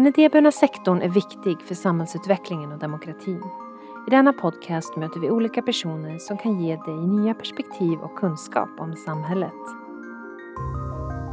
Den idéburna sektorn är viktig för samhällsutvecklingen och demokratin. I denna podcast möter vi olika personer som kan ge dig nya perspektiv och kunskap om samhället.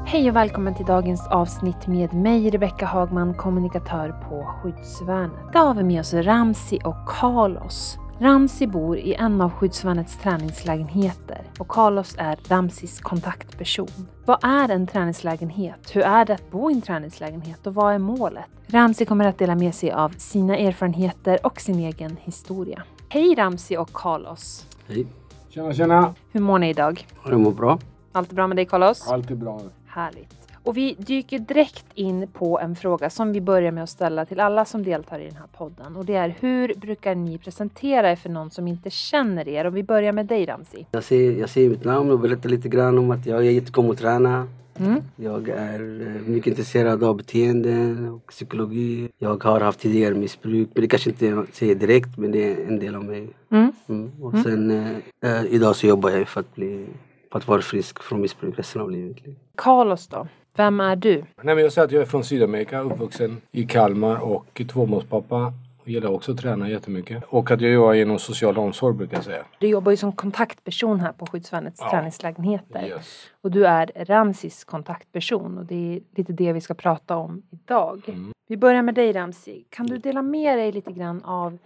Hej och välkommen till dagens avsnitt med mig Rebecka Hagman, kommunikatör på Skyddsvärnet. Idag har vi med oss Ramsi och Carlos. Ramsi bor i en av skyddsvärnets träningslägenheter och Carlos är Ramsis kontaktperson. Vad är en träningslägenhet? Hur är det att bo i en träningslägenhet och vad är målet? Ramsi kommer att dela med sig av sina erfarenheter och sin egen historia. Hej Ramsi och Carlos! Hej. Tjena, tjena! Hur mår ni idag? Jag mår bra. Allt är bra med dig Carlos? Allt är bra. Härligt. Och vi dyker direkt in på en fråga som vi börjar med att ställa till alla som deltar i den här podden. Och det är hur brukar ni presentera er för någon som inte känner er? Och vi börjar med dig Ramsi. Jag säger, jag säger mitt namn och berättar lite grann om att jag är jättekom att träna. Mm. Jag är eh, mycket intresserad av beteende och psykologi. Jag har haft tidigare missbruk, men det kanske inte jag säger direkt, men det är en del av mig. Mm. Mm. Och sen eh, eh, idag så jobbar jag för att, bli, för att vara frisk från missbruk resten av livet. Carlos då? Vem är du? Nej, men jag säger att jag är från Sydamerika, uppvuxen i Kalmar och tvåmålspappa. Jag gillar också att träna jättemycket. Och att jag jobbar inom social omsorg brukar jag säga. Du jobbar ju som kontaktperson här på Skyddsvärnets Ja. träningslägenheter. Yes. Och du är Ramsis kontaktperson och det är lite det vi ska prata om idag. Mm. Vi börjar med dig Ramsi. Kan du dela med dig lite grann av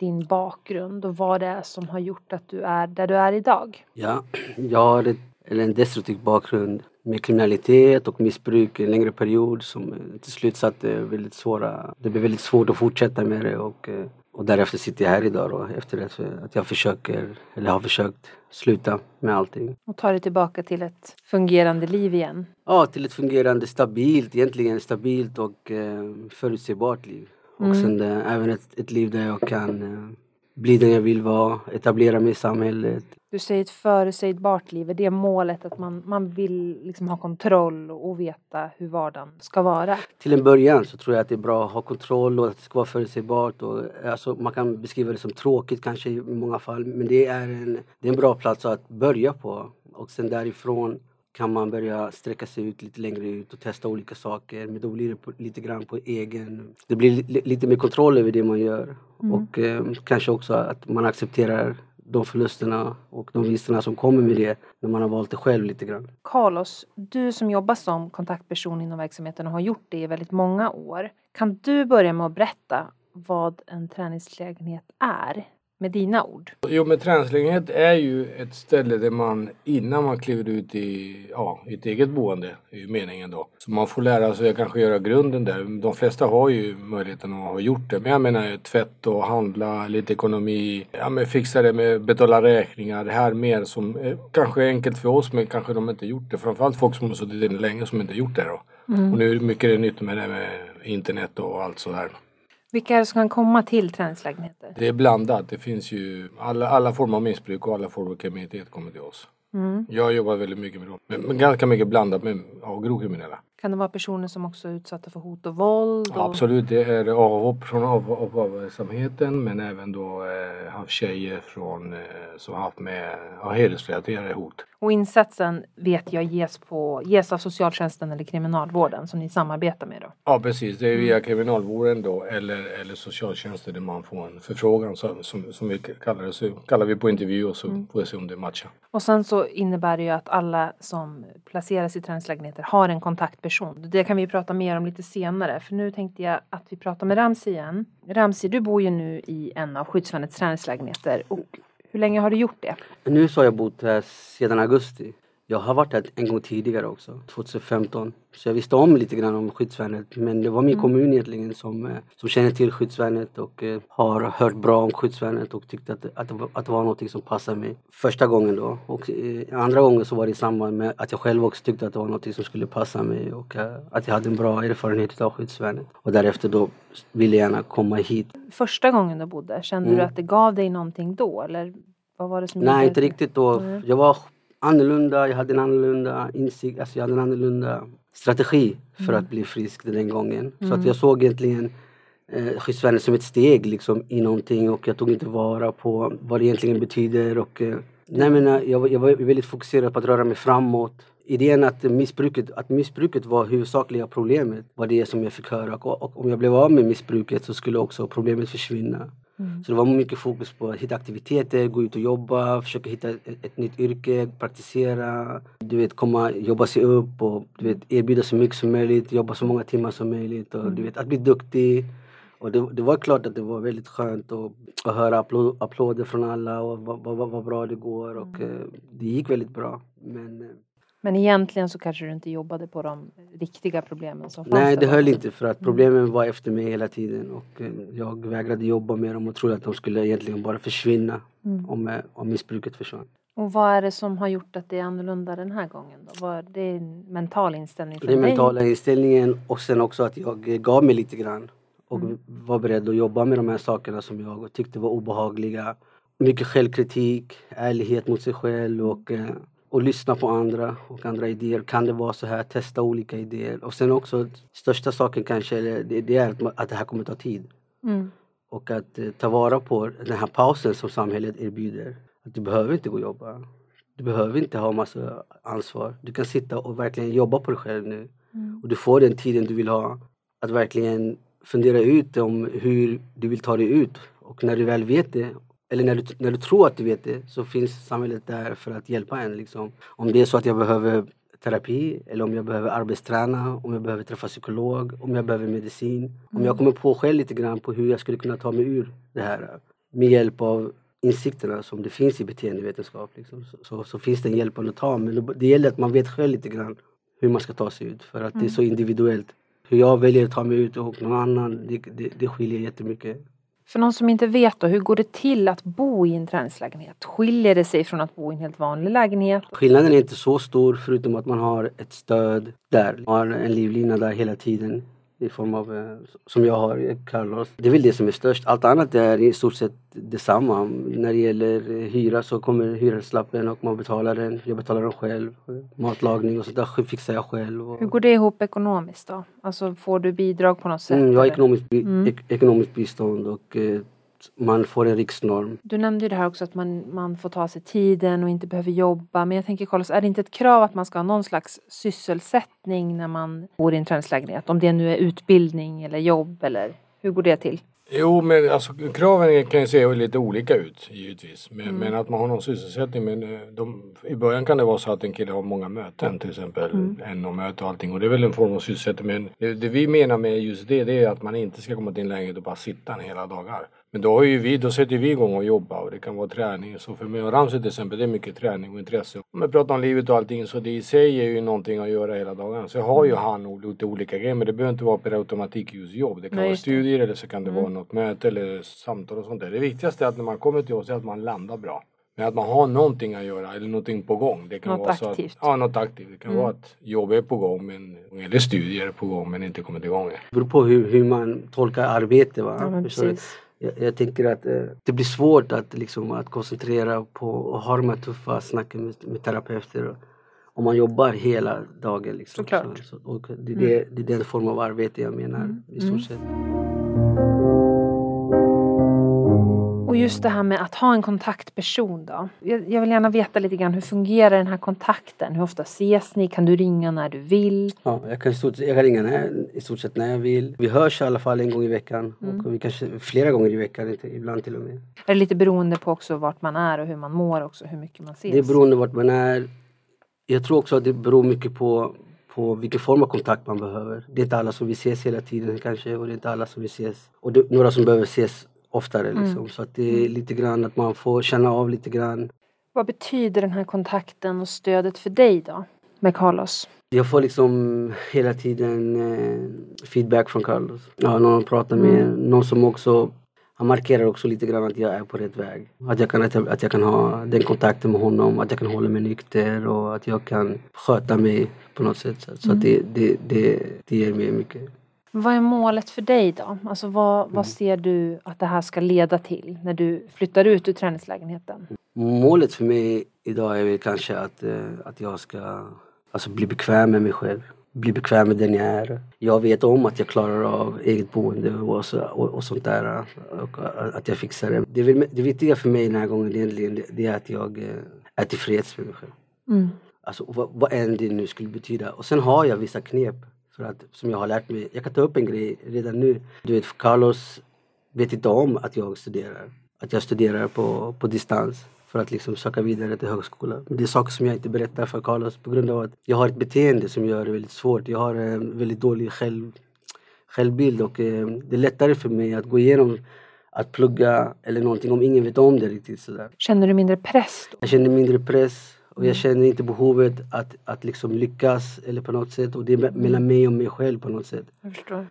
din bakgrund och vad det är som har gjort att du är där du är idag? Ja, jag har ett, eller en destruktiv bakgrund med kriminalitet och missbruk en längre period som eh, till slut satte väldigt svåra... Det blev väldigt svårt att fortsätta med det och, eh, och därefter sitter jag här idag då efter att, att jag försöker, eller har försökt sluta med allting. Och ta dig tillbaka till ett fungerande liv igen. Ja, till ett fungerande, stabilt, egentligen stabilt och eh, förutsägbart liv. Och sen eh, även ett, ett liv där jag kan eh, bli den jag vill vara, etablera mig i samhället, Du säger ett förutsägbart liv. Är det målet att man, man vill liksom ha kontroll och, veta hur vardagen ska vara? Till en början så tror jag att det är bra att ha kontroll och att det ska vara förutsägbart. Och, alltså, man kan beskriva det som tråkigt kanske i många fall men det är en, det är en bra plats att börja på. Och sen därifrån kan man börja sträcka sig ut lite längre ut och testa olika saker. Men då blir det på, lite grann på egen... Det blir li, lite mer kontroll över det man gör. Och eh, kanske också att man accepterar de förlusterna och de vinsterna som kommer med det när man har valt det själv lite grann. Carlos, du som jobbar som kontaktperson inom verksamheten och har gjort det i väldigt många år. Kan du börja med att berätta vad en träningslägenhet är? Med dina ord. Jo, men träningslägenhet är ju ett ställe där man innan man kliver ut i, ja, i ett eget boende, är ju meningen då. Så man får lära sig att kanske göra grunden där. De flesta har ju möjligheten att ha gjort det. Men jag menar tvätt och handla, lite ekonomi, ja men fixa det med betala räkningar. Det här mer som eh, kanske är enkelt för oss men kanske de inte gjort det. Framförallt folk som har suttit inne länge som inte gjort det då. Och nu är det mycket nytt med det med internet och allt sådär. Vilka är det som kan komma till träningslägenheter? Det är blandat. Det finns ju alla, alla former av missbruk och alla former av kriminalitet kommer till oss. Mm. Jag jobbar väldigt mycket med dem. Men, men ganska mycket blandat med ja, grovkriminella. Kan det vara personer som också är utsatta för hot och våld? Och... Absolut, det är avhopp från av- av- avverksamheten men även då eh, haft tjejer från, eh, som haft med ja, hedersrelaterade hot. Och insatsen vet jag ges, på, ges av socialtjänsten eller kriminalvården som ni samarbetar med då? Ja precis, det är via kriminalvården då eller, eller socialtjänsten där man får en förfrågan som, som, som vi kallar det. Så kallar vi på intervju och så får vi se om det matchar. Och sen så innebär det ju att alla som placeras i träningslägenheter har en kontaktperson. Det kan vi prata mer om lite senare för nu tänkte jag att vi pratar med Ramsi igen. Ramsi, du bor ju nu i en av skyddsvärnets träningslägenheter och hur länge har du gjort det? Nu så har jag bott här sedan augusti. Jag har varit här en gång tidigare också, 2015. Så jag visste om lite grann om skyddsvärnet. Men det var min kommun egentligen som, eh, som känner till skyddsvärnet och eh, har hört bra om skyddsvärnet och tyckte att, att, att det var något som passade mig. Första gången då. Och eh, andra gången så var det i samband med att jag själv också tyckte att det var något som skulle passa mig och eh, att jag hade en bra erfarenhet av skyddsvärnet. Och därefter då ville jag gärna komma hit. Första gången du bodde, kände du Mm. att det gav dig någonting då eller vad var det som Nej, inte riktigt då. Nej. Jag var annorlunda, jag hade en annorlunda insikt, alltså jag hade en annorlunda strategi för att bli frisk den gången. Så att jag såg egentligen eh, skyddsvärnet som ett steg liksom, i någonting och jag tog inte vara på vad det egentligen betyder. Och, eh, nej, men, eh, jag, var- jag var väldigt fokuserad på att röra mig framåt idén att missbruket, att missbruket var huvudsakliga problemet var det som jag fick höra. Och, och om jag blev av med missbruket så skulle också problemet försvinna. Mm. Så det var mycket fokus på att hitta aktiviteter, gå ut och jobba, försöka hitta ett, ett, nytt yrke, praktisera, du vet, komma, jobba sig upp och du vet, erbjuda så mycket som möjligt, jobba så många timmar som möjligt och du vet, att bli duktig. Och det, det var klart att det var väldigt skönt att, att höra applåder från alla och vad, vad, vad bra det går och mm. Eh, det gick väldigt bra. Men, eh, men egentligen så kanske du inte jobbade på de riktiga problemen som fanns? Nej, det höll inte för att mm. problemen var efter mig hela tiden och eh, jag vägrade jobba med dem och trodde att de skulle egentligen bara försvinna mm. om, eh, om missbruket försvann. Och vad är det som har gjort att det är annorlunda den här gången? Då? Vad, det är en mental inställning för Det är dig? mentala inställningen och sen också att jag gav mig lite grann och mm. var beredd att jobba med de här sakerna som jag tyckte var obehagliga. Mycket självkritik, ärlighet mot sig själv och eh, och lyssna på andra och andra idéer. Kan det vara så här? Testa olika idéer. Och sen också största saken kanske det, är att, det här kommer ta tid. Mm. Och att eh, ta vara på den här pausen som samhället erbjuder. Att du behöver inte gå och jobba. Du behöver inte ha massa ansvar. Du kan sitta och verkligen jobba på dig själv nu. Mm. Och du får den tiden du vill ha. Att verkligen fundera ut om hur du vill ta dig ut. Och när du väl vet det eller när du, när du tror att du vet det så finns samhället där för att hjälpa en. Liksom. Om det är så att jag behöver terapi eller om jag behöver arbetsträna, om jag behöver träffa psykolog, om jag behöver medicin. Mm. Om jag kommer på själv lite grann på hur jag skulle kunna ta mig ur det här med hjälp av insikterna som det finns i beteendevetenskap. Liksom. Så, så, så, finns det en hjälp att ta men det gäller att man vet själv lite grann hur man ska ta sig ut för att mm. det är mm. så individuellt. Hur jag väljer att ta mig ut och någon annan, det, det, det skiljer jättemycket. För någon som inte vet då, hur går det till att bo i en träningslägenhet? Skiljer det sig från att bo i en helt vanlig lägenhet? Skillnaden är inte så stor förutom att man har ett stöd där. Man har en livlina där hela tiden i form av, eh, som jag har, Carlos. Det är väl det som är störst. Allt annat är i stort sett detsamma. När det gäller hyra så kommer hyreslappen och man betalar den. Jag betalar den själv. Matlagning och sånt där fixar jag själv. Hur går det ihop ekonomiskt då? Alltså får du bidrag på något sätt? Mm, jag har ekonomiskt, bi mm. ek ekonomiskt bistånd och eh, man får en riksnorm. Du nämnde ju det här också att man, man får ta sig tiden och inte behöver jobba. Men jag tänker Carlos, är det inte ett krav att man ska ha någon slags sysselsättning när man bor i en träningslägenhet? Om det nu är utbildning eller jobb eller hur går det till? Jo, men alltså kraven kan ju se lite olika ut givetvis. Men, mm. men att man har någon sysselsättning. Men eh, de, i början kan det vara så att en kille har många möten till exempel. Mm. En och möte och allting. Och det är väl en form av sysselsättning. Men det, det, vi menar med just det, det är att man inte ska komma till en lägenhet och bara sitta en hela dagar. Men då, har ju vi, då sätter vi igång och jobbar och det kan vara träning. Så för mig och Ramsey till exempel, det är mycket träning och intresse. Om jag pratar om livet och allting så det i sig är ju någonting att göra hela dagen. Så har ju han lite olika grejer men det behöver inte vara per automatik just jobb. Det kan Nej, vara studier eller så kan det mm. vara något möte eller samtal och sånt där. Det viktigaste är att när man kommer till oss är att man landar bra. Men att man har någonting att göra eller någonting på gång. Det kan något vara aktivt. Så att, ja, något aktivt. Det kan mm. vara att jobb är på gång men, eller studier är på gång men inte kommit igång. Det beror på hur, hur man tolkar arbete. Va? Ja, jag, jag, tänker att eh, det blir svårt att, liksom, att koncentrera på och ha de här tuffa snacken med, med terapeuter om man jobbar hela dagen. Liksom. Såklart. Så, och det, mm. det, det är den form av arbete jag menar mm. i stort sett. Just det här med att ha en kontaktperson då. Jag, jag, vill gärna veta lite grann hur fungerar den här kontakten? Hur ofta ses ni? Kan du ringa när du vill? Ja, jag kan, stort, jag kan ringa när, i stort sett när jag vill. Vi hörs i alla fall en gång i veckan mm. och vi kanske flera gånger i veckan, ibland till och med. Är det lite beroende på också vart man är och hur man mår också, hur mycket man ses? Det är beroende vart man är. Jag tror också att det beror mycket på på vilken form av kontakt man behöver. Det är inte alla som vill ses hela tiden kanske och det är inte alla som vill ses. Och det, några som behöver ses oftare. Mm. Liksom. Mm. Så att det är mm. lite grann att man får känna av lite grann. Vad betyder den här kontakten och stödet för dig då med Carlos? Jag får liksom hela tiden eh, feedback från Carlos. Ja, någon pratar med, mm. någon som också han markerar också lite grann att jag är på rätt väg. Att jag, kan, att jag, att jag kan ha den kontakten med honom, att jag kan hålla mig nykter och att jag kan sköta mig på något sätt. Så, mm. att det, det, det, det ger mig mycket. Vad är målet för dig då? Alltså vad, vad mm. ser du att det här ska leda till när du flyttar ut ur träningslägenheten? Målet för mig idag är väl kanske att, eh, att jag ska alltså, bli bekväm med mig själv. Bli bekväm med den jag är. Jag vet om att jag klarar av eget boende och, så, och, och sånt där. Och att jag fixar det. Det, det viktiga för mig den här gången egentligen det är att jag eh, är tillfreds med mig själv. Mm. Alltså vad, vad än det nu skulle betyda. Och sen har jag vissa knep för att, som jag har lärt mig. Jag kan ta upp en grej redan nu. Du vet, Carlos vet inte om att jag studerar. Att jag studerar på, på distans för att liksom söka vidare till högskola. Men det är saker som jag inte berättar för Carlos på grund av att jag har ett beteende som gör det väldigt svårt. Jag har en väldigt dålig själv, självbild och eh, det är lättare för mig att gå igenom att plugga eller någonting om ingen vet om det riktigt sådär. Känner du mindre press då? Jag känner mindre press och jag känner inte behovet att, att liksom lyckas eller på något sätt och det är mellan mig och mig själv på något sätt.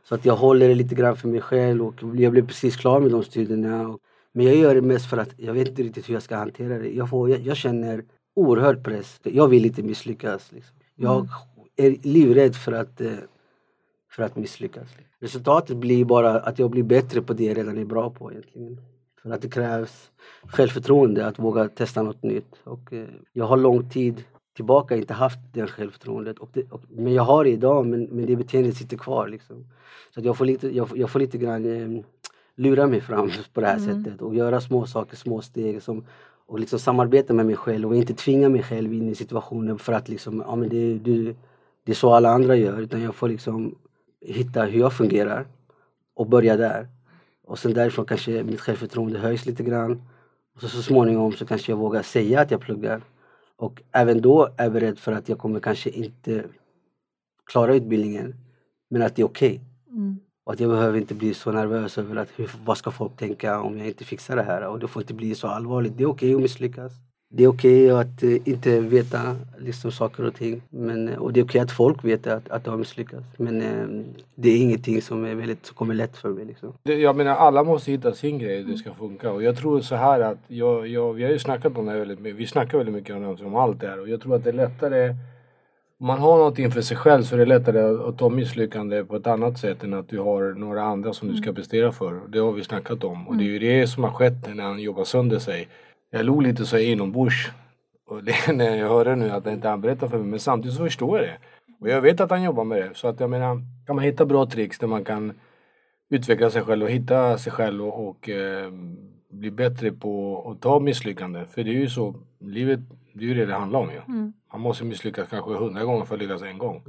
Så att jag håller det lite grann för mig själv och jag blev precis klar med de studierna. Men jag gör det mest för att jag vet inte riktigt hur jag ska hantera det. Jag, får, jag, jag känner oerhörd press. Jag vill inte misslyckas. Liksom. Jag är livrädd för att, eh, för att misslyckas. Resultatet blir bara att jag blir bättre på det jag redan är bra på egentligen. För att det krävs självförtroende att våga testa något nytt. Och, eh, jag har lång tid tillbaka inte haft det självförtroendet. Och det, och, men jag har det idag men, men det beteendet sitter kvar. Liksom. Så att jag, får lite, jag, jag får lite grann eh, lura mig fram på det här Mm. sättet och göra små saker, små steg. Som, och liksom samarbeta med mig själv och inte tvinga mig själv in i situationen för att liksom, ja, men det, det, det är så alla andra gör. Utan jag får liksom hitta hur jag fungerar och börja där. Och sen därifrån kanske mitt självförtroende höjs lite grann. Och så, så småningom så kanske jag vågar säga att jag pluggar. Och även då är jag beredd för att jag kommer kanske inte klara utbildningen. Men att det är okej. Mm. Och att jag behöver inte bli så nervös över att hur, vad ska folk tänka om jag inte fixar det här. Och det får inte bli så allvarligt. Det är okej att misslyckas. Det är okej att eh, inte veta liksom, saker och ting. Men, eh, och det är okej att folk vet att, att de har misslyckats. Men eh, det är ingenting som, är väldigt, som kommer lätt för mig. Liksom. Det- Jag menar alla måste hitta sin grej, det ska funka. Och jag tror så här att, jag, jag, vi har ju snackat om det här väldigt mycket, vi snackar väldigt mycket om, om allt det här. Och jag tror att det är lättare, om man har något inför sig själv så är det lättare att, att ta misslyckande på ett annat sätt än att du har några andra som du ska prestera för. Det har vi snackat om. Och det är ju det som har skett när han jobbar sönder sig. Jag log lite så inombords. Och det är när jag hörde nu att han inte han berättar för mig. Men samtidigt så förstår jag det. Och jag vet att han jobbar med det. Så att jag menar, kan man hitta bra tricks där man kan utveckla sig själv och hitta sig själv och, och eh, bli bättre på att ta misslyckande. För det är ju så, livet, det är ju det det handlar om ju. Mm. Man måste misslyckas kanske hundra gånger för att lyckas en gång.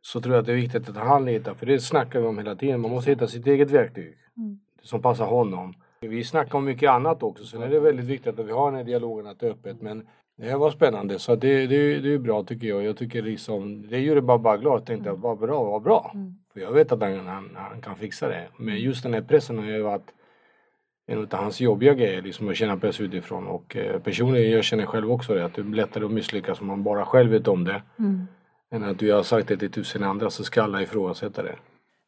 Så tror jag att det är viktigt att han hittar, för det snackar vi om hela tiden, man måste hitta sitt eget verktyg. Mm. Som passar honom. Vi snackar om mycket annat också, så är det väldigt viktigt att vi har den här dialogen att det är öppet. Men det här var spännande, så det, det, det är bra tycker jag. Jag tycker liksom, det gjorde bara, bara glad. Jag tänkte, vad bra, vad bra. Mm. För jag vet att han, han, han kan fixa det. Men just den här pressen har ju varit en av hans jobbiga grejer, liksom att känna press utifrån. Och eh, personligen, jag känner själv också det, att det är lättare att misslyckas om man bara själv vet om det. Mm. Än att du har sagt det till tusen andra så ska alla ifrågasätta det.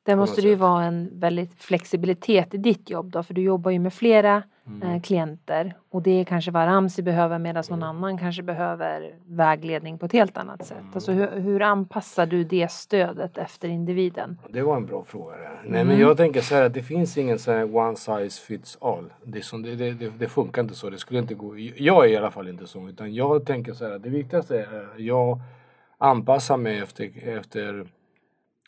Där måste det ju vara en väldigt flexibilitet i ditt jobb då, för du jobbar ju med flera Mm. eh, klienter och det är kanske vad Ramsi behöver medan någon annan kanske behöver vägledning på ett helt annat sätt. Mm. Alltså hur, hur anpassar du det stödet efter individen? Det var en bra fråga. Nej Mm. men jag tänker så här att det finns ingen sån här one size fits all. Det, som, det, det, det funkar inte så. Det skulle inte gå. Jag är i alla fall inte så. Utan jag tänker så här att det viktigaste är att jag anpassar mig efter, efter,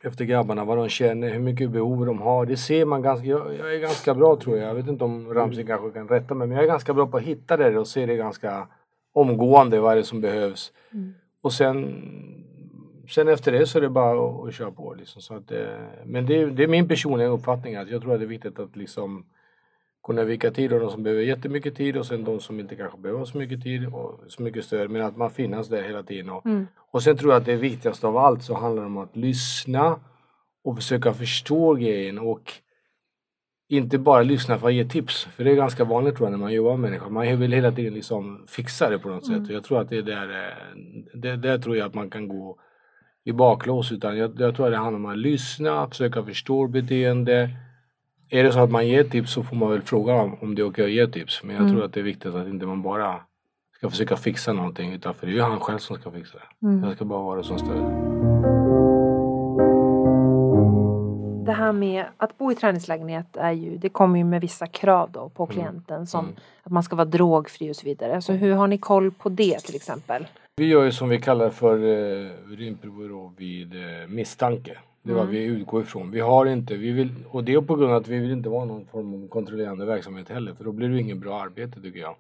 efter grabbarna. Vad de känner, hur mycket behov de har. Det ser man ganska, jag, jag är ganska bra tror jag. Jag vet inte om Ramsey kanske kan rätta mig. Men jag är ganska bra på att hitta det och se det ganska omgående vad det är som behövs. Och sen, sen efter det så är det bara att, att köra på. Liksom. Så att, eh, men det, är- det är min personliga uppfattning att jag tror att det är viktigt att liksom kunna vika tid och de som behöver jättemycket tid och sen de som inte kanske behöver så mycket tid och så mycket stöd. Men att man finns där hela tiden. Och, Mm. och sen tror jag att det viktigaste av allt så handlar det om att lyssna och försöka förstå grejen och inte bara lyssna för att ge tips. För det är ganska vanligt tror jag när man jobbar med människor. Man vill hela tiden liksom fixa det på något sätt. Och jag tror att det är där, eh, det, där tror jag att man kan gå i baklås. Utan jag, jag tror att det handlar om att lyssna, försöka förstå beteende. Är det så att man ger tips så får man väl fråga om, om det är okej att ge tips. Men jag Mm. tror att det är viktigt att inte man bara ska försöka fixa någonting. Utan för det är ju han själv som ska fixa det. Mm. Jag ska bara vara som stöd. Det här med att bo i träningslägenhet är ju, det kommer ju med vissa krav då på klienten som Mm. att man ska vara drogfri och så vidare. Så hur har ni koll på det till exempel? Vi gör ju som vi kallar för eh, då vid eh, misstanke. Det är vad Mm. vi utgår ifrån. Vi har inte, vi vill, och det är på grund av att vi vill inte vara någon form av kontrollerande verksamhet heller. För då blir det ingen bra arbete tycker jag.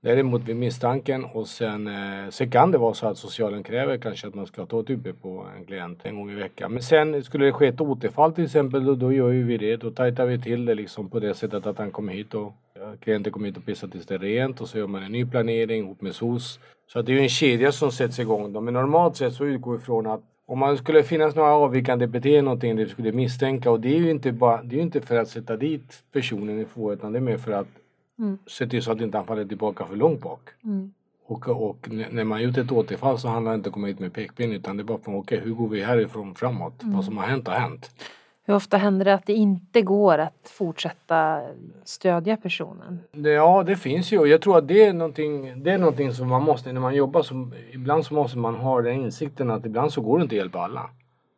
Däremot vid misstanken och sen, eh, sen kan det vara så att socialen kräver kanske att man ska ta ett UP på en klient en gång i veckan. Men sen skulle det ske ett återfall till exempel, då, då gör vi det. Då tajtar vi till det liksom på det sättet att han kommer hit och klienten kommer hit och pissar tills det är rent och så gör man en ny planering ihop med SOS. Så att det är ju en kedja som sätts igång. Då. Men normalt sett så utgår vi ifrån att om man skulle finnas några avvikande beteenden, någonting det skulle misstänka och det är ju inte bara, det är inte för att sätta dit personen i få utan det är mer för att mm. se till så att inte han faller tillbaka för långt bak. Mm. Och, och när man gjort ett återfall så handlar det inte om att komma hit med pekpinne utan det är bara från okej okay, hur går vi härifrån framåt? Mm. Vad som har hänt har hänt. Hur ofta händer det att det inte går att fortsätta stödja personen? Ja, det finns ju. Jag tror att det är någonting, det är någonting som man måste, när man jobbar, som, ibland så måste man ha den insikten att ibland så går det inte att hjälpa alla.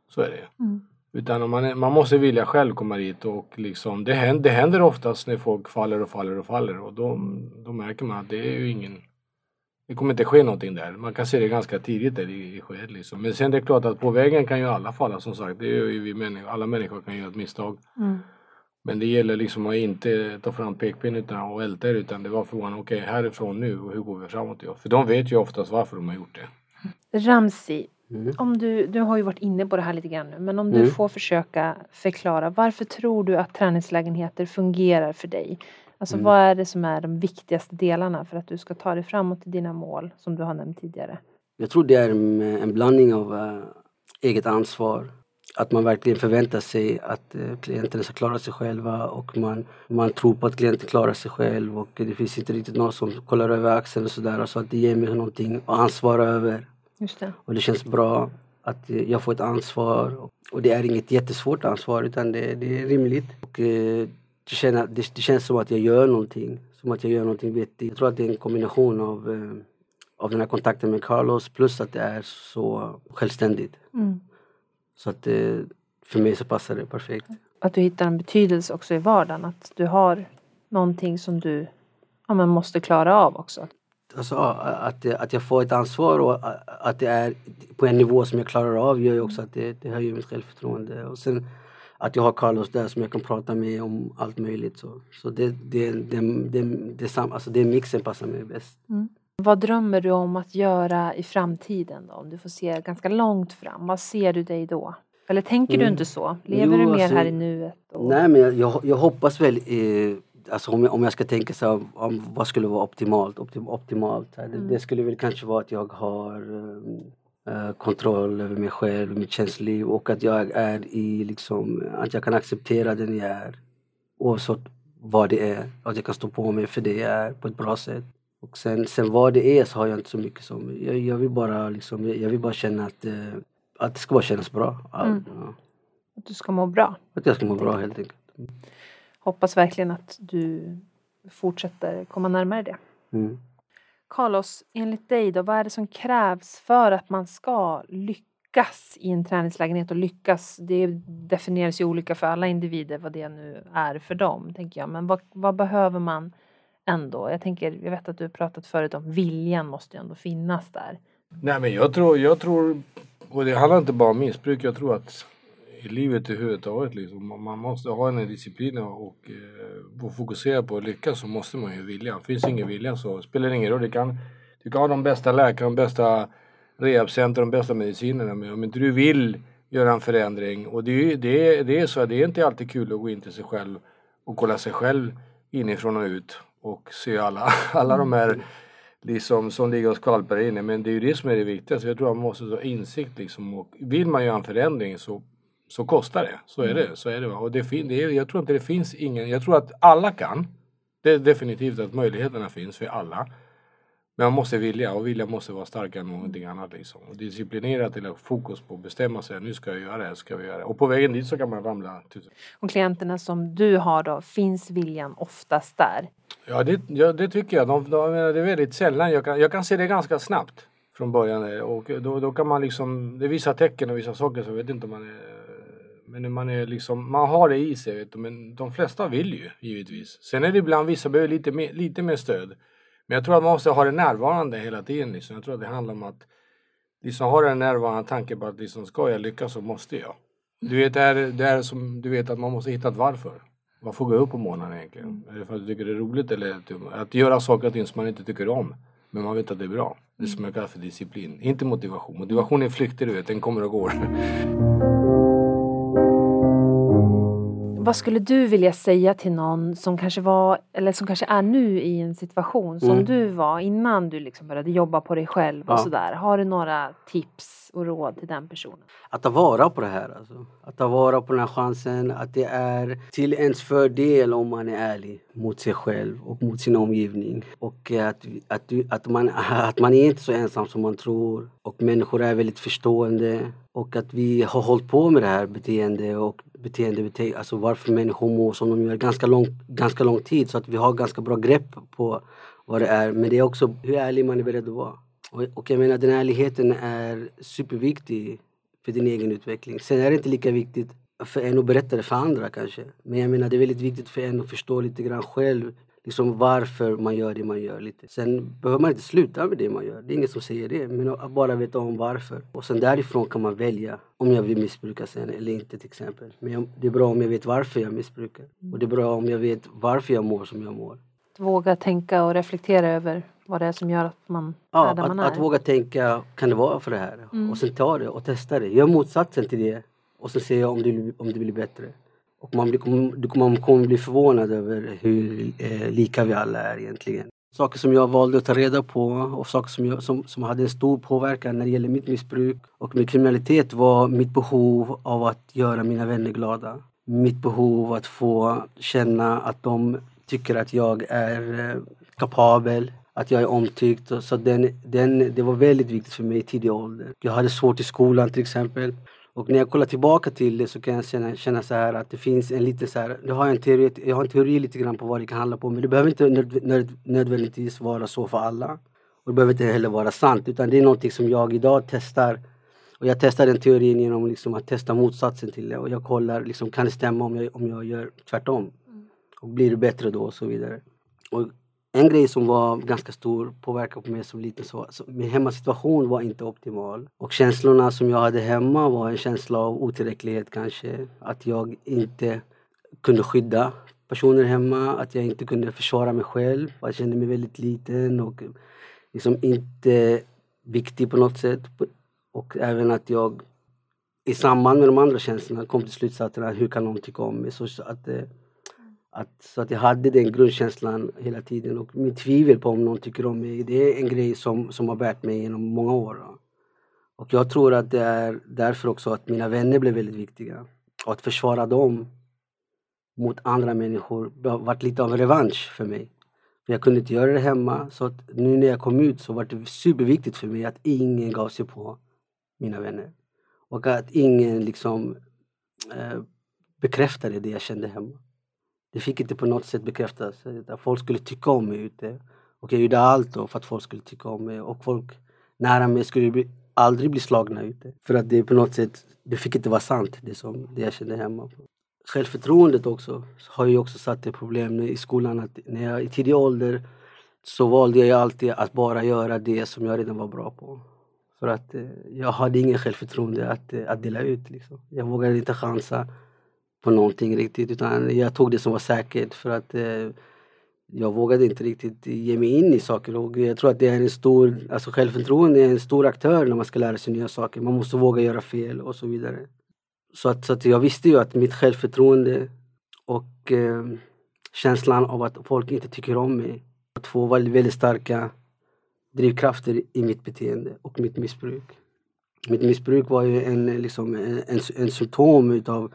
Så är det. Mm. Utan man, man måste vilja själv komma dit och liksom, det händer, det händer oftast när folk faller och faller och faller och då, då märker man att det är ju ingen det kommer inte ske någonting där. Man kan se det ganska tidigt där i, i skedet liksom. Men sen det är klart att på vägen kan ju alla falla som sagt. Det är ju vi människor, alla människor kan göra ett misstag. Mm. Men det gäller liksom att inte ta fram pekpinnen och älta det utan det var frågan okej okay, härifrån nu och hur går vi framåt? För de vet ju oftast varför de har gjort det. Ramsi, mm. om du, du har ju varit inne på det här lite grann nu men om mm. du får försöka förklara varför tror du att träningslägenheter fungerar för dig? Alltså mm. vad är det som är de viktigaste delarna för att du ska ta dig framåt till dina mål som du har nämnt tidigare? Jag tror det är en, blandning av äh, eget ansvar, att man verkligen förväntar sig att äh, klienterna ska klara sig själva och man, man tror på att klienten klarar sig själv och det finns inte riktigt någon som kollar över axeln och sådär. Så att det ger mig någonting att ansvara över. Just det. Och det känns bra att äh, jag får ett ansvar. Och det är inget jättesvårt ansvar utan det, det är rimligt. Och, det, känner, det, det, känns som att jag gör någonting. Som att jag gör någonting vettigt. Jag tror att det är en kombination av, eh, av den här kontakten med Carlos plus att det är så självständigt. Mm. Så att eh, för mig så passar det perfekt. Att du hittar en betydelse också i vardagen. Att du har någonting som du ja, men måste klara av också. Alltså, att, att jag får ett ansvar och att det är på en nivå som jag klarar av gör ju också att det, det höjer mitt självförtroende. Och sen att jag har Carlos där som jag kan prata med om allt möjligt. Så, så det, det, det, det, det, sam, alltså det mixen passar mig bäst. Mm. Vad drömmer du om att göra i framtiden då? Om du får se ganska långt fram, vad ser du dig då? Eller tänker mm. du inte så? Lever jo, du mer alltså, här i nuet? Och... Nej men jag, jag, jag hoppas väl eh, Alltså om jag, om jag ska tänka så här, om vad skulle vara optimalt? Optim, optimalt mm. det, det, skulle väl kanske vara att jag har um, kontroll över mig själv, mitt känsloliv och att jag är i liksom, att jag kan acceptera den jag är. Oavsett vad det är. Att jag kan stå på mig för det jag är på ett bra sätt. Och sen, sen vad det är så har jag inte så mycket som, jag, jag vill bara liksom, jag vill bara känna att, eh, att det ska bara kännas bra. Mm. Ja. Att du ska må bra? Att jag ska må bra helt enkelt. Hoppas verkligen att du fortsätter komma närmare det. Mm. Carlos, enligt dig då, vad är det som krävs för att man ska lyckas i en träningslägenhet och lyckas? Det definieras ju olika för alla individer vad det nu är för dem, tänker jag. Men vad, vad behöver man ändå? Jag tänker, jag vet att du har pratat förut om viljan måste ju ändå finnas där. Nej men jag tror, jag tror, och det handlar inte bara om missbruk, jag tror att i livet överhuvudtaget. Liksom. Man måste ha en disciplin och, eh, och fokusera på att lyckas så måste man ju vilja. Finns ingen vilja så spelar det ingen roll. Du kan, du kan ha de bästa läkarna, de bästa rehabcenter, de bästa medicinerna men om inte du vill göra en förändring och det, det, det är så det är inte alltid kul att gå in till sig själv och kolla sig själv inifrån och ut och se alla, alla de här liksom, som ligger och skvalpar inne. Men det är ju det som är det viktigaste. Jag tror man måste ha insikt liksom. Och vill man göra en förändring så så kostar det. Så är det. Mm. Så är det. Och det, det är, jag tror inte det finns ingen, jag tror att alla kan. Det är definitivt att möjligheterna finns för alla. Men man måste vilja och vilja måste vara starkare än någonting annat. Liksom. Och disciplinerat eller fokus på att bestämma sig. Nu ska jag göra det, ska vi göra det. Och på vägen dit så kan man ramla. Och klienterna som du har då, finns viljan oftast där? Ja det, ja, det tycker jag. De, de, det är väldigt sällan. Jag kan, jag kan se det ganska snabbt från början. Och då, då kan man liksom, det är vissa tecken och vissa saker så jag vet inte om man är men man, är liksom, man har det i sig, vet du, men de flesta vill ju givetvis. Sen är det ibland vissa behöver lite mer, lite mer stöd. Men jag tror att man måste ha det närvarande hela tiden. Liksom. Jag tror att det handlar om att liksom ha den närvarande tanken på att liksom, ska jag lyckas så måste jag. Du vet, det är, det är som du vet att man måste hitta ett varför. Varför går jag upp på morgonen egentligen? Är det för att du tycker det är roligt eller att, att göra saker och ting som man inte tycker om? Men man vet att det är bra. Det som jag kallar för disciplin. Inte motivation. Motivation är flyktig du vet, den kommer och går. Vad skulle du vilja säga till någon som kanske var, eller som kanske är nu i en situation som Mm. du var innan du liksom började jobba på dig själv och Ja. sådär. Har du några tips och råd till den personen? Att ta vara på det här. Alltså. Att ta vara på den här chansen. Att det är till ens fördel om man är ärlig mot sig själv och mot sin omgivning. Och eh, att, att, att, man, att man är inte så ensam som man tror. Och människor är väldigt förstående. Och att vi har hållit på med det här beteende och beteende, beteende alltså varför människor mår som de gör ganska lång, ganska lång tid. Så att vi har ganska bra grepp på vad det är. Men det är också hur ärlig man är beredd att vara. Och, och jag menar den ärligheten är superviktig för din egen utveckling. Sen är det inte lika viktigt för en att berätta det för andra kanske. Men jag menar det är väldigt viktigt för en att förstå lite grann själv liksom varför man gör det man gör. lite. Sen behöver man inte sluta med det man gör. Det är ingen som säger det. Men att bara veta om varför. Och sen därifrån kan man välja om jag vill missbruka sen eller inte till exempel. Men jag, det är bra om jag vet varför jag missbrukar. Och det är bra om jag vet varför jag mår som jag mår. Att våga tänka och reflektera över vad det är som gör att man Ja, är där att, man är. att våga tänka, kan det vara för det här? Mm. Och sen ta det och testa det. Gör motsatsen till det och sen se om det, om det blir bättre. Och man, blir, kommer- du kommer, man kommer bli förvånad över hur eh, lika vi alla är egentligen. Saker som jag valde att ta reda på och saker som, jag, som, som hade en stor påverkan när det gäller mitt missbruk och min kriminalitet var mitt behov av att göra mina vänner glada. Mitt behov att få känna att de tycker att jag är eh, kapabel, att jag är omtyckt. Så den, den, det var väldigt viktigt för mig i tidig ålder. Jag hade svårt i skolan till exempel. Och när jag kollar tillbaka till det så kan jag känna, känna så här att det finns en liten så här, jag har en teori, jag har en teori lite grann på vad det kan handla på men det behöver inte nöd, nöd, nödvändigtvis vara så för alla. Och det behöver inte heller vara sant utan det är någonting som jag idag testar. Och jag testar den teorin genom liksom att testa motsatsen till det och jag kollar liksom, kan det stämma om jag, om jag gör tvärtom? Och blir det bättre då och så vidare. Och en grej som var ganska stor påverkan på mig som liten, så, så min hemmasituation var inte optimal. Och känslorna som jag hade hemma var en känsla av otillräcklighet kanske. Att jag inte kunde skydda personer hemma, att jag inte kunde försvara mig själv. Jag kände mig väldigt liten och liksom inte viktig på något sätt. Och även att jag i samband med de andra känslorna kom till slutsatsen att hur kan någon tycka om mig? Så att, eh, att, så att jag hade den grundkänslan hela tiden och mitt tvivel på om någon tycker om mig det är en grej som, som har bärt mig genom många år. Och jag tror att det är därför också att mina vänner blev väldigt viktiga. Och att försvara dem mot andra människor har varit lite av en revansch för mig. För jag kunde inte göra det hemma så att nu när jag kom ut så var det superviktigt för mig att ingen gav sig på mina vänner. Och att ingen liksom eh, bekräftade det jag kände hemma. Det fick inte på något sätt bekräftas. Att folk skulle tycka om mig ute. Och jag gjorde allt då för att folk skulle tycka om mig. Och folk nära mig skulle bli, aldrig bli slagna ute. För att det på något sätt, det fick inte vara sant det, som, det jag kände hemma. Självförtroendet också har ju också satt ett problem i skolan. Att när jag i tidig ålder så valde jag alltid att bara göra det som jag redan var bra på. För att eh, jag hade ingen självförtroende att, att dela ut. Liksom. Jag vågade inte chansa på någonting riktigt utan jag tog det som var säkert för att eh, jag vågade inte riktigt ge mig in i saker och jag tror att det är en stor, alltså självförtroende är en stor aktör när man ska lära sig nya saker. Man måste våga göra fel och så vidare. Så att, så att jag visste ju att mitt självförtroende och eh, känslan av att folk inte tycker om mig var två väldigt, väldigt starka drivkrafter i mitt beteende och mitt missbruk. Mitt missbruk var ju en, liksom, en, en, en symptom utav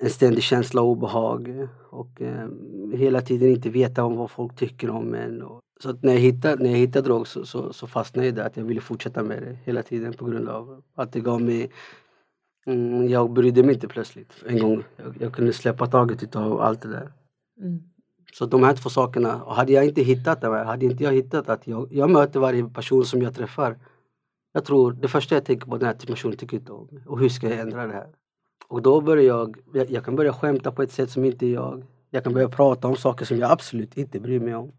en ständig känsla av obehag och eh, hela tiden inte veta om vad folk tycker om en. Och, så när jag hittade, när jag hittade drog så, så, så fastnade jag där att jag ville fortsätta med det hela tiden på grund av att det gav mig mm, jag brydde mig inte plötsligt en gång. Jag, jag kunde släppa taget utav allt det där. Mm. Så de här två sakerna, och hade jag inte hittat det, hade inte jag hittat att jag, jag möter varje person som jag träffar. Jag tror, det första jag tänker på den här personen tycker inte om mig. Och hur ska jag ändra det här? Och då börjar jag, jag, jag kan börja skämta på ett sätt som inte är jag. Jag kan börja prata om saker som jag absolut inte bryr mig om.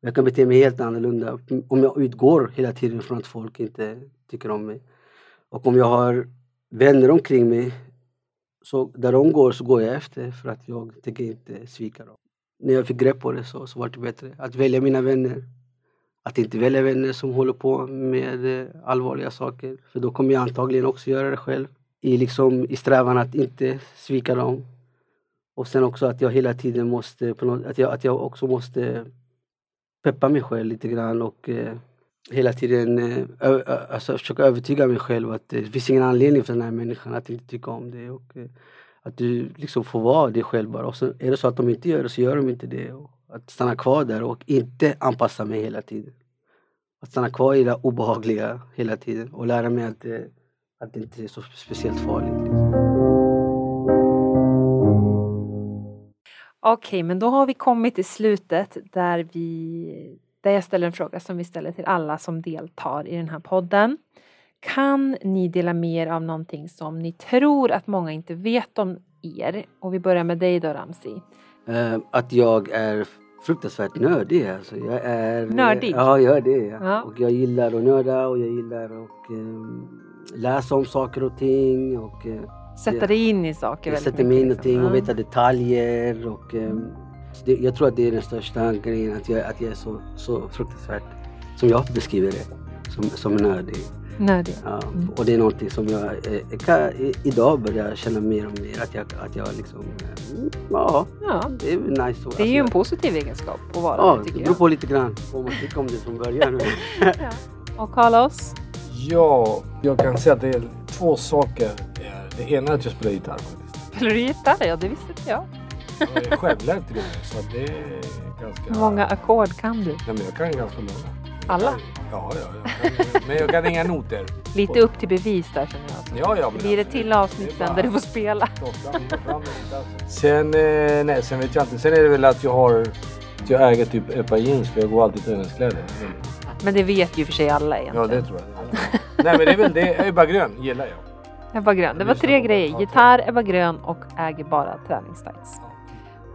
Jag kan bete mig helt annorlunda om jag utgår hela tiden från att folk inte tycker om mig. Och om jag har vänner omkring mig så där de går så går jag efter för att jag tänker inte svika dem. När jag fick grepp på det så, så var det bättre. Att välja mina vänner. Att inte välja vänner som håller på med allvarliga saker. För då kommer jag antagligen också göra det själv. I, liksom, i strävan att inte svika dem. Och sen också att jag hela tiden måste, något, att, jag, att jag också måste peppa mig själv lite grann och eh, hela tiden eh, ö, ö, alltså, försöka övertyga mig själv att eh, det finns ingen anledning för den här människan att inte tycka om det. Och, eh, att du liksom får vara dig själv bara. Och så är det så att de inte gör det så gör de inte det. Och att stanna kvar där och inte anpassa mig hela tiden. Att stanna kvar i det obehagliga hela tiden och lära mig att, eh, att det inte är så speciellt farligt. Liksom. Okej, men då har vi kommit till slutet där, vi, där jag ställer en fråga som vi ställer till alla som deltar i den här podden. Kan ni dela med er av någonting som ni tror att många inte vet om er? Och vi börjar med dig då Ramsi. Uh, att jag är fruktansvärt nördig. Alltså. Jag är, Nördig? Ja, jag är det. Ja. Ja. Och jag gillar att nörda och jag gillar att um, läsa om saker och ting. Och, uh, Sätta Ja. dig in i saker väldigt sätter mig in i mycket, någonting och liksom. veta detaljer. Och, så det, jag tror att det är den största grejen, att jag, att jag är så, så fruktansvärt, som jag beskriver det, som, som nördig. Ja. Nördig. Ja, Mm. och det är någonting som jag eh, kan, i, idag börjar känna mer och mer att jag, att jag liksom, eh, ja, Ja, det är nice. så. det är ju en Alltså, positiv egenskap att vara Ja, det det tycker beror på lite grann vad man tycker om det från början. Ja. Och Carlos? Ja, jag kan säga att det är två saker. Det ena är att jag spelar gitarr faktiskt. Spelar du gitarr? Ja, det visste inte jag. Jag är självlärd till med. Så det är ganska... Hur många ackord kan du? Nej, men jag kan ganska många. Alla? Ja, ja. Kan, men jag kan inga noter. Lite upp till bevis där känner jag. Ja, ja. men Blir det alltså, till avsnitt det sen där du får spela? Sen, eh, nej, sen vet jag inte. Sen är det väl att jag har... Att jag äger typ ett par jeans för jag går alltid i träningskläder. Men, Men det vet ju för sig alla Ja, egentligen. det tror jag. nej, men det är väl det. Ebba Grön gillar jag. Ebba Grön. Det var tre grejer. Gitarr, Ebba Grön och äger bara träningstights.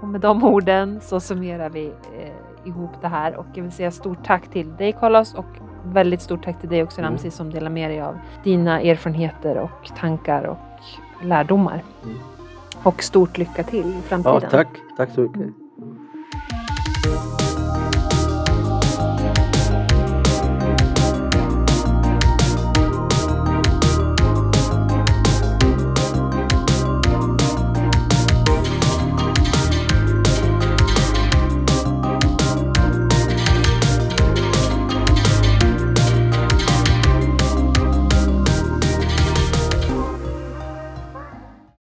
Och med de orden så summerar vi eh, ihop det här och jag vill säga stort tack till dig Carlos och väldigt stort tack till dig också Mm. Ramsi som delar med dig av dina erfarenheter och tankar och lärdomar. Mm. Och stort lycka till i framtiden. Ja, tack. Tack så mycket.